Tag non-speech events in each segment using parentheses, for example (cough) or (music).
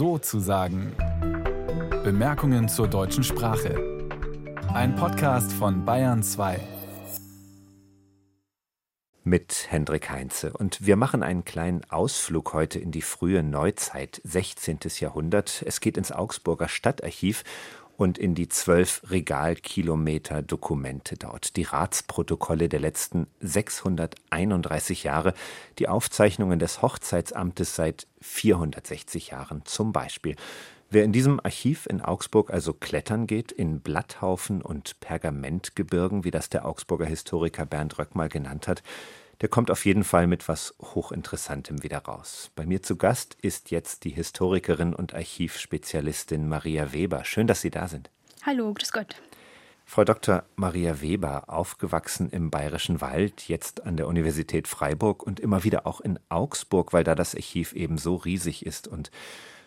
so zu sagen. Bemerkungen zur deutschen Sprache. Ein Podcast von Bayern 2. Mit Hendrik Heinze. Und wir machen einen kleinen Ausflug heute in die frühe Neuzeit, 16. Jahrhundert. Es geht ins Augsburger Stadtarchiv und in die zwölf Regalkilometer Dokumente dort, die Ratsprotokolle der letzten 631 Jahre, die Aufzeichnungen des Hochzeitsamtes seit 460 Jahren zum Beispiel. Wer in diesem Archiv in Augsburg also klettern geht, in Blatthaufen und Pergamentgebirgen, wie das der Augsburger Historiker Bernd Röck mal genannt hat, der kommt auf jeden Fall mit was Hochinteressantem wieder raus. Bei mir zu Gast ist jetzt die Historikerin und Archivspezialistin Maria Weber. Schön, dass Sie da sind. Hallo, grüß Gott. Frau Dr. Maria Weber, aufgewachsen im Bayerischen Wald, jetzt an der Universität Freiburg und immer wieder auch in Augsburg, weil da das Archiv eben so riesig ist und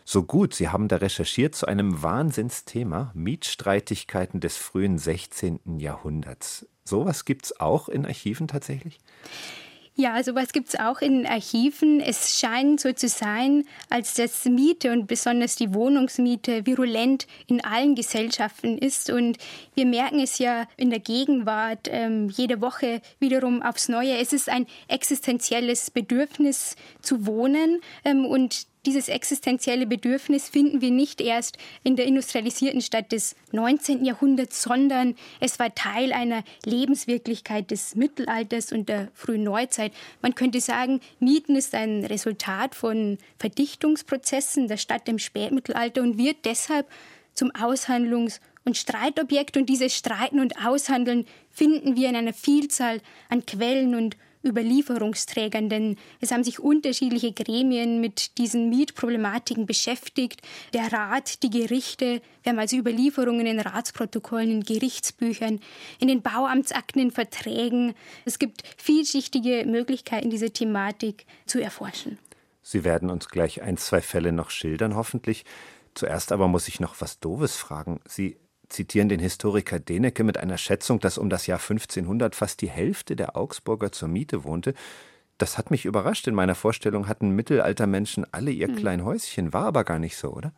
so gut. Sie haben da recherchiert zu einem Wahnsinnsthema, Mietstreitigkeiten des frühen 16. Jahrhunderts. Sowas gibt es auch in Archiven tatsächlich? Ja, sowas gibt es auch in Archiven. Es scheint so zu sein, als dass Miete und besonders die Wohnungsmiete virulent in allen Gesellschaften ist. Und wir merken es ja in der Gegenwart ähm, jede Woche wiederum aufs Neue. Es ist ein existenzielles Bedürfnis zu wohnen. Ähm, und dieses existenzielle Bedürfnis finden wir nicht erst in der industrialisierten Stadt des 19. Jahrhunderts, sondern es war Teil einer Lebenswirklichkeit des Mittelalters und der frühen Neuzeit. Man könnte sagen, Mieten ist ein Resultat von Verdichtungsprozessen der Stadt im Spätmittelalter und wird deshalb zum Aushandlungs- und Streitobjekt. Und dieses Streiten und Aushandeln finden wir in einer Vielzahl an Quellen und Überlieferungsträgern, denn es haben sich unterschiedliche Gremien mit diesen Mietproblematiken beschäftigt. Der Rat, die Gerichte, wir haben also Überlieferungen in Ratsprotokollen, in Gerichtsbüchern, in den Bauamtsakten, in Verträgen. Es gibt vielschichtige Möglichkeiten, diese Thematik zu erforschen. Sie werden uns gleich ein, zwei Fälle noch schildern, hoffentlich. Zuerst aber muss ich noch was Doofes fragen. Sie zitieren den Historiker Denecke mit einer Schätzung, dass um das Jahr 1500 fast die Hälfte der Augsburger zur Miete wohnte. Das hat mich überrascht. In meiner Vorstellung hatten Mittelaltermenschen alle ihr hm. klein Häuschen. War aber gar nicht so, oder?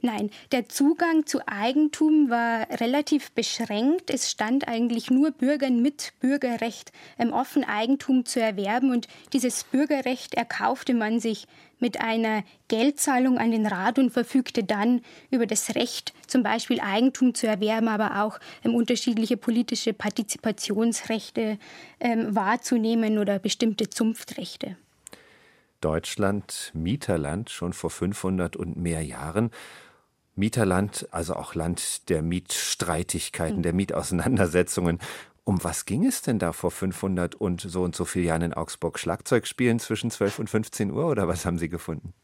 Nein, der Zugang zu Eigentum war relativ beschränkt. Es stand eigentlich nur Bürgern mit Bürgerrecht ähm, offen, Eigentum zu erwerben. Und dieses Bürgerrecht erkaufte man sich mit einer Geldzahlung an den Rat und verfügte dann über das Recht, zum Beispiel Eigentum zu erwerben, aber auch ähm, unterschiedliche politische Partizipationsrechte ähm, wahrzunehmen oder bestimmte Zunftrechte. Deutschland Mieterland schon vor 500 und mehr Jahren. Mieterland, also auch Land der Mietstreitigkeiten, hm. der Mietauseinandersetzungen. Um was ging es denn da vor 500 und so und so vielen Jahren in Augsburg? Schlagzeug spielen zwischen 12 und 15 Uhr oder was haben Sie gefunden?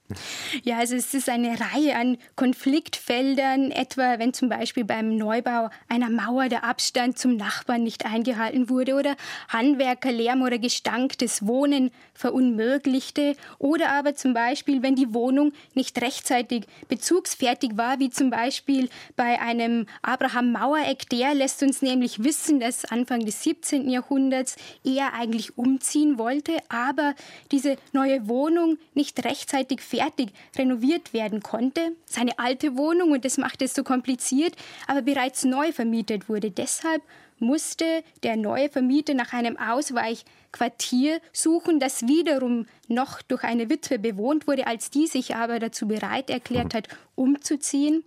Ja, also es ist eine Reihe an Konfliktfeldern, etwa wenn zum Beispiel beim Neubau einer Mauer der Abstand zum Nachbarn nicht eingehalten wurde oder Handwerkerlärm oder Gestank des Wohnen verunmöglichte oder aber zum Beispiel, wenn die Wohnung nicht rechtzeitig bezugsfertig war, wie zum Beispiel bei einem Abraham Mauereck, der lässt uns nämlich wissen, dass Anfang des 17. Jahrhunderts er eigentlich umziehen wollte, aber diese neue Wohnung nicht rechtzeitig fertig fertig renoviert werden konnte, seine alte Wohnung, und das macht es so kompliziert, aber bereits neu vermietet wurde. Deshalb musste der neue Vermieter nach einem Ausweichquartier suchen, das wiederum noch durch eine Witwe bewohnt wurde. Als die sich aber dazu bereit erklärt hat, umzuziehen,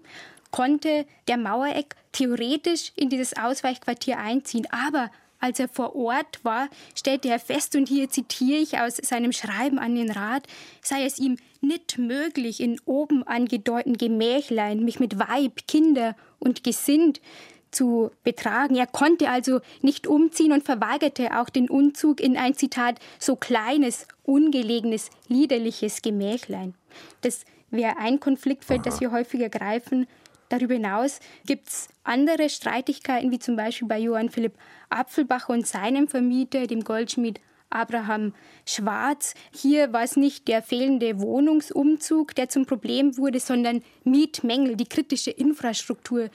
konnte der Mauereck theoretisch in dieses Ausweichquartier einziehen. Aber als er vor Ort war, stellte er fest, und hier zitiere ich aus seinem Schreiben an den Rat, sei es ihm nicht möglich, in oben angedeuteten Gemächlein mich mit Weib, Kinder und Gesind zu betragen. Er konnte also nicht umziehen und verweigerte auch den Umzug in ein Zitat so kleines, ungelegenes, liederliches Gemächlein. Das wäre ein Konfliktfeld, Aha. das wir häufiger greifen. Darüber hinaus gibt es andere Streitigkeiten, wie zum Beispiel bei Johann Philipp Apfelbach und seinem Vermieter, dem Goldschmied Abraham Schwarz. Hier war es nicht der fehlende Wohnungsumzug, der zum Problem wurde, sondern Mietmängel, die kritische Infrastruktur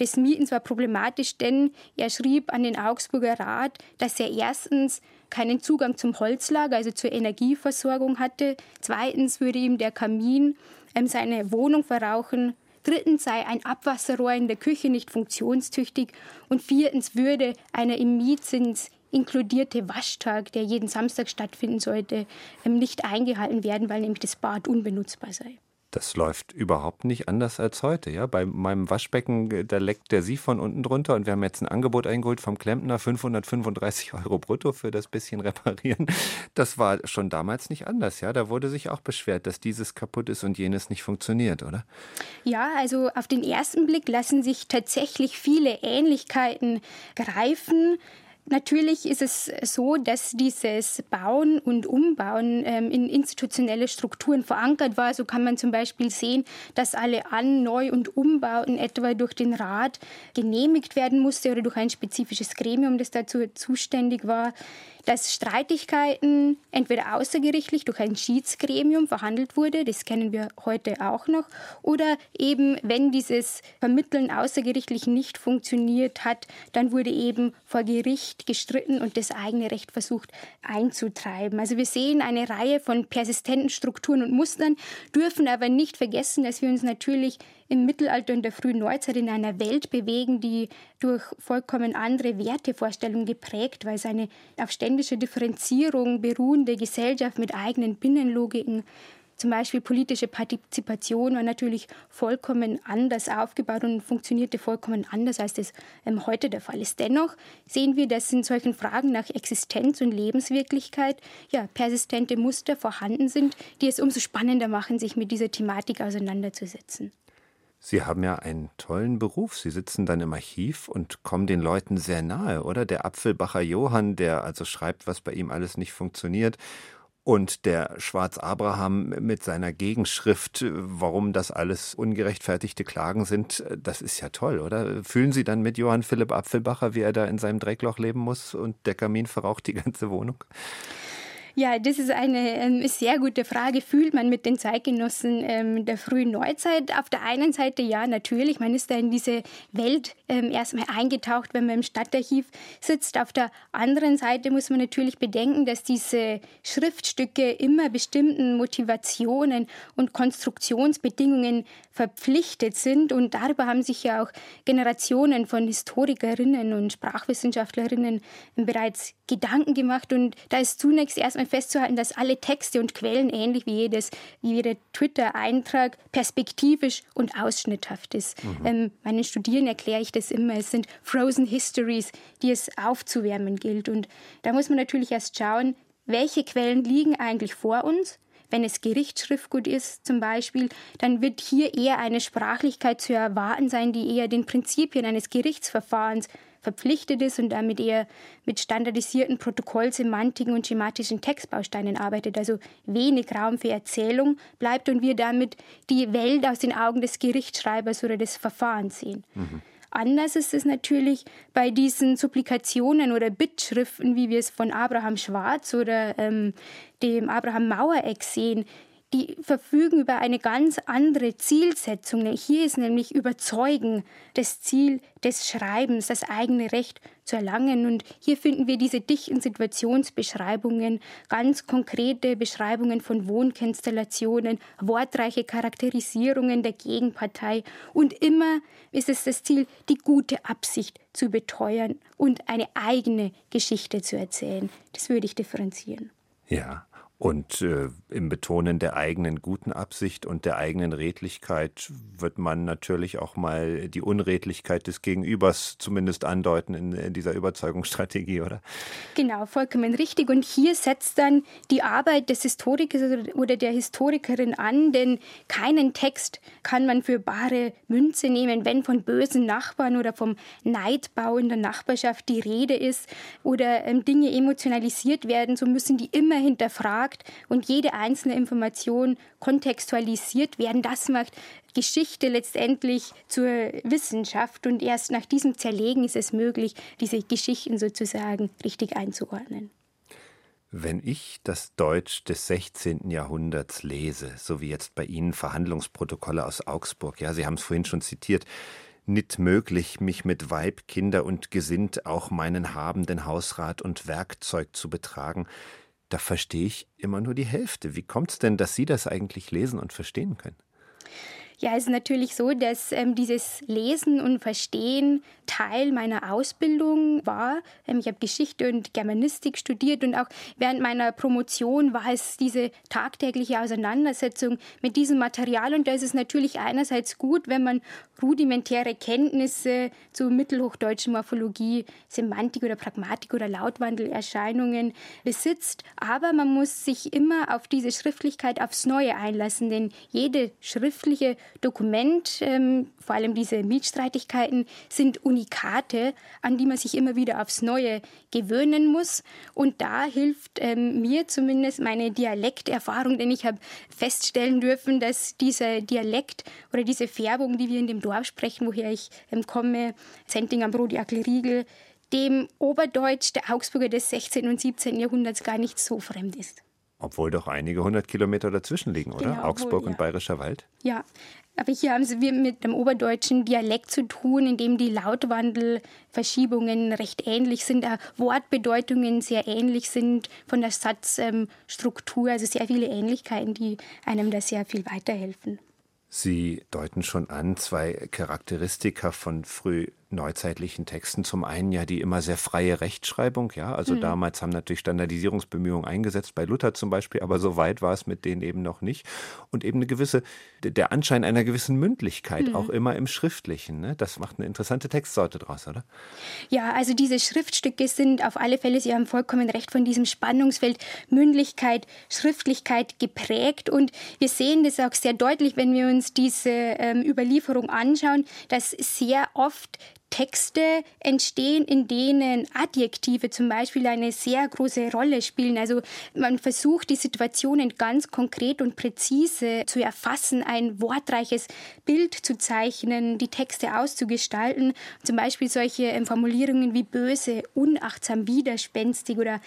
des Mietens war problematisch, denn er schrieb an den Augsburger Rat, dass er erstens keinen Zugang zum Holzlager, also zur Energieversorgung hatte. Zweitens würde ihm der Kamin ähm, seine Wohnung verrauchen. Drittens sei ein Abwasserrohr in der Küche nicht funktionstüchtig. Und viertens würde einer im Mietzins inkludierte Waschtag, der jeden Samstag stattfinden sollte, ähm, nicht eingehalten werden, weil nämlich das Bad unbenutzbar sei. Das läuft überhaupt nicht anders als heute. Ja? Bei meinem Waschbecken, äh, da leckt der Sief von unten drunter und wir haben jetzt ein Angebot eingeholt vom Klempner, 535 Euro brutto für das bisschen reparieren. Das war schon damals nicht anders. Ja? Da wurde sich auch beschwert, dass dieses kaputt ist und jenes nicht funktioniert, oder? Ja, also auf den ersten Blick lassen sich tatsächlich viele Ähnlichkeiten greifen. Natürlich ist es so, dass dieses Bauen und Umbauen ähm, in institutionelle Strukturen verankert war. So kann man zum Beispiel sehen, dass alle An-, Neu- und Umbauten etwa durch den Rat genehmigt werden musste oder durch ein spezifisches Gremium, das dazu zuständig war dass Streitigkeiten entweder außergerichtlich durch ein Schiedsgremium verhandelt wurde, das kennen wir heute auch noch, oder eben wenn dieses Vermitteln außergerichtlich nicht funktioniert hat, dann wurde eben vor Gericht gestritten und das eigene Recht versucht einzutreiben. Also wir sehen eine Reihe von persistenten Strukturen und Mustern, dürfen aber nicht vergessen, dass wir uns natürlich im Mittelalter und der frühen Neuzeit in einer Welt bewegen, die durch vollkommen andere Wertevorstellungen geprägt war. Es eine auf ständischer Differenzierung beruhende Gesellschaft mit eigenen Binnenlogiken. Zum Beispiel politische Partizipation war natürlich vollkommen anders aufgebaut und funktionierte vollkommen anders, als das ähm, heute der Fall ist. Dennoch sehen wir, dass in solchen Fragen nach Existenz und Lebenswirklichkeit ja, persistente Muster vorhanden sind, die es umso spannender machen, sich mit dieser Thematik auseinanderzusetzen. Sie haben ja einen tollen Beruf. Sie sitzen dann im Archiv und kommen den Leuten sehr nahe, oder? Der Apfelbacher Johann, der also schreibt, was bei ihm alles nicht funktioniert. Und der Schwarz Abraham mit seiner Gegenschrift, warum das alles ungerechtfertigte Klagen sind, das ist ja toll, oder? Fühlen Sie dann mit Johann Philipp Apfelbacher, wie er da in seinem Dreckloch leben muss und der Kamin verraucht die ganze Wohnung? Ja, das ist eine ähm, sehr gute Frage. Fühlt man mit den Zeitgenossen ähm, der frühen Neuzeit? Auf der einen Seite ja, natürlich. Man ist da in diese Welt ähm, erstmal eingetaucht, wenn man im Stadtarchiv sitzt. Auf der anderen Seite muss man natürlich bedenken, dass diese Schriftstücke immer bestimmten Motivationen und Konstruktionsbedingungen verpflichtet sind. Und darüber haben sich ja auch Generationen von Historikerinnen und Sprachwissenschaftlerinnen bereits Gedanken gemacht. Und da ist zunächst erstmal festzuhalten, dass alle Texte und Quellen ähnlich wie jedes, wie jeder Twitter-Eintrag perspektivisch und ausschnitthaft ist. Mhm. Ähm, meinen Studierenden erkläre ich das immer. Es sind Frozen Histories, die es aufzuwärmen gilt. Und da muss man natürlich erst schauen, welche Quellen liegen eigentlich vor uns wenn es Gerichtsschriftgut ist zum Beispiel, dann wird hier eher eine Sprachlichkeit zu erwarten sein, die eher den Prinzipien eines Gerichtsverfahrens verpflichtet ist und damit eher mit standardisierten Protokollsemantiken und schematischen Textbausteinen arbeitet, also wenig Raum für Erzählung bleibt und wir damit die Welt aus den Augen des Gerichtsschreibers oder des Verfahrens sehen. Mhm. Anders ist es natürlich bei diesen Supplikationen oder Bittschriften, wie wir es von Abraham Schwarz oder ähm, dem Abraham Mauereck sehen, die verfügen über eine ganz andere Zielsetzung. Hier ist nämlich Überzeugen das Ziel des Schreibens, das eigene Recht zu erlangen. Und hier finden wir diese dichten Situationsbeschreibungen, ganz konkrete Beschreibungen von Wohnkonstellationen, wortreiche Charakterisierungen der Gegenpartei. Und immer ist es das Ziel, die gute Absicht zu beteuern und eine eigene Geschichte zu erzählen. Das würde ich differenzieren. Ja, und äh, im Betonen der eigenen guten Absicht und der eigenen Redlichkeit wird man natürlich auch mal die Unredlichkeit des Gegenübers zumindest andeuten in, in, dieser Überzeugungsstrategie, oder? Genau, vollkommen richtig. Und hier setzt dann die Arbeit des Historikers oder der Historikerin an, denn keinen Text kann man für bare Münze nehmen, wenn von bösen Nachbarn oder vom Neidbau in der Nachbarschaft die Rede ist oder ähm, Dinge emotionalisiert werden, so müssen die immer hinterfragen hinterfragt und jede einzelne Information kontextualisiert werden. Das macht Geschichte letztendlich zur Wissenschaft und erst nach diesem Zerlegen ist es möglich, diese Geschichten sozusagen richtig einzuordnen. Wenn ich das Deutsch des 16. Jahrhunderts lese, so wie jetzt bei Ihnen Verhandlungsprotokolle aus Augsburg, ja, Sie haben es vorhin schon zitiert, nit möglich, mich mit Weib, Kinder und Gesind auch meinen habenden Hausrat und Werkzeug zu betragen. Da verstehe ich immer nur die Hälfte. Wie kommt's denn, dass Sie das eigentlich lesen und verstehen können? Ja, es ist natürlich so, dass ähm, dieses Lesen und Verstehen Teil meiner Ausbildung war. Ähm, ich habe Geschichte und Germanistik studiert und auch während meiner Promotion war es diese tagtägliche Auseinandersetzung mit diesem Material. Und da ist es natürlich einerseits gut, wenn man rudimentäre Kenntnisse zu mittelhochdeutschen Morphologie, Semantik oder Pragmatik oder Lautwandelerscheinungen besitzt. Aber man muss sich immer auf diese Schriftlichkeit aufs Neue einlassen, denn jede schriftliche Dokument, ähm, vor allem diese Mietstreitigkeiten, sind Unikate, an die man sich immer wieder aufs Neue gewöhnen muss. Und da hilft ähm, mir zumindest meine Dialekterfahrung, denn ich habe feststellen dürfen, dass dieser Dialekt oder diese Färbung, die wir in dem Dorf sprechen, woher ich ähm, komme, Zenting am Brot, Riegel, dem Oberdeutsch der Augsburger des 16. und 17. Jahrhunderts gar nicht so fremd ist. Obwohl doch einige hundert Kilometer dazwischen liegen, oder? Genau, Augsburg obwohl, ja. und Bayerischer Wald? Ja, aber hier haben wir mit dem oberdeutschen Dialekt zu tun, in dem die Lautwandelverschiebungen recht ähnlich sind, Wortbedeutungen sehr ähnlich sind von der Satzstruktur, also sehr viele Ähnlichkeiten, die einem da sehr viel weiterhelfen. Sie deuten schon an zwei Charakteristika von früh neuzeitlichen Texten. Zum einen ja die immer sehr freie Rechtschreibung, ja. Also mhm. damals haben natürlich Standardisierungsbemühungen eingesetzt, bei Luther zum Beispiel, aber so weit war es mit denen eben noch nicht. Und eben eine gewisse, der Anschein einer gewissen Mündlichkeit, mhm. auch immer im Schriftlichen. Ne? Das macht eine interessante Textsorte draus, oder? Ja, also diese Schriftstücke sind auf alle Fälle, Sie haben vollkommen recht, von diesem Spannungsfeld Mündlichkeit, Schriftlichkeit geprägt. Und wir sehen das auch sehr deutlich, wenn wir uns diese ähm, Überlieferung anschauen, dass sehr oft Texte entstehen, in denen Adjektive zum Beispiel eine sehr große Rolle spielen. Also man versucht die Situationen ganz konkret und präzise zu erfassen, ein wortreiches Bild zu zeichnen, die Texte auszugestalten. Zum Beispiel solche ähm, Formulierungen wie böse, unachtsam, widerspenstig oder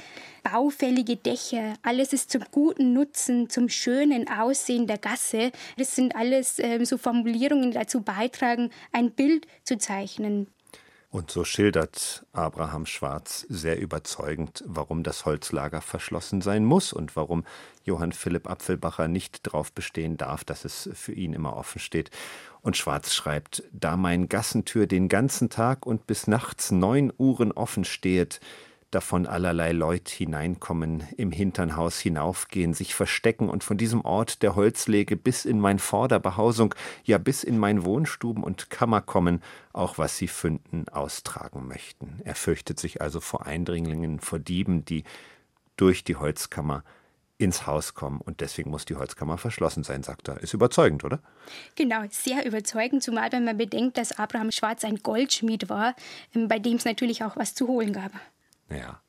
baufällige Dächer. Alles ist zum guten Nutzen, zum schönen Aussehen der Gasse. Das sind alles ähm, so Formulierungen, die dazu beitragen, ein Bild zu zeichnen. Und so schildert Abraham Schwarz sehr überzeugend, warum das Holzlager verschlossen sein muss und warum Johann Philipp Apfelbacher nicht darauf bestehen darf, dass es für ihn immer offen steht. Und Schwarz schreibt, da mein Gassentür den ganzen Tag und bis nachts neun Uhren offen stehet, davon allerlei Leut hineinkommen, im Hinternhaus hinaufgehen, sich verstecken und von diesem Ort der Holzlege bis in mein Vorderbehausung, ja bis in mein Wohnstuben und Kammer kommen, auch was sie fünden, austragen möchten. Er fürchtet sich also vor Eindringlingen, vor Dieben, die durch die Holzkammer ins Haus kommen und deswegen muss die Holzkammer verschlossen sein, sagt er. Ist überzeugend, oder? Genau, sehr überzeugend, zumal wenn man bedenkt, dass Abraham Schwarz ein Goldschmied war, ähm, bei dem es natürlich auch was zu holen gab. Ja.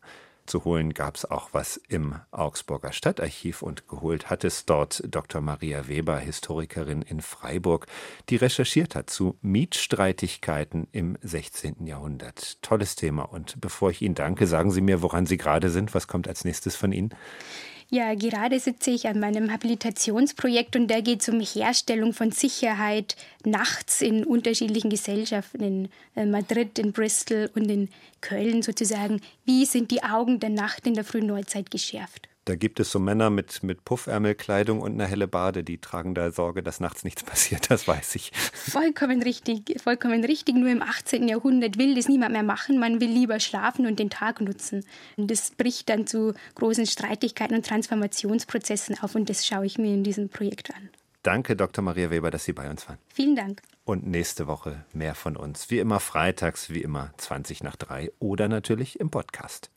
Zu holen gab es auch was im Augsburger Stadtarchiv und geholt hat es dort Dr. Maria Weber, Historikerin in Freiburg, die recherchiert hat zu Mietstreitigkeiten im 16. Jahrhundert. Tolles Thema. Und bevor ich Ihnen danke, sagen Sie mir, woran Sie gerade sind. Was kommt als nächstes von Ihnen? Ja, gerade sitze ich an meinem Habilitationsprojekt und da geht es um Herstellung von Sicherheit nachts in unterschiedlichen Gesellschaften, in äh, Madrid, in Bristol und in Köln sozusagen. Wie sind die Augen der Nacht in der frühen Neuzeit geschärft? Da gibt es so Männer mit, mit Puffärmelkleidung und einer helle Bade, die tragen da Sorge, dass nachts nichts (laughs) passiert, das weiß ich. Vollkommen richtig, vollkommen richtig. Nur im 18. Jahrhundert will das niemand mehr machen. Man will lieber schlafen und den Tag nutzen. Und das bricht dann zu großen Streitigkeiten und Transformationsprozessen auf und das schaue ich mir in diesem Projekt an. Danke, Dr. Maria Weber, dass Sie bei uns waren. Vielen Dank. Und nächste Woche mehr von uns. Wie immer freitags, wie immer 20 nach 3 oder natürlich im Podcast.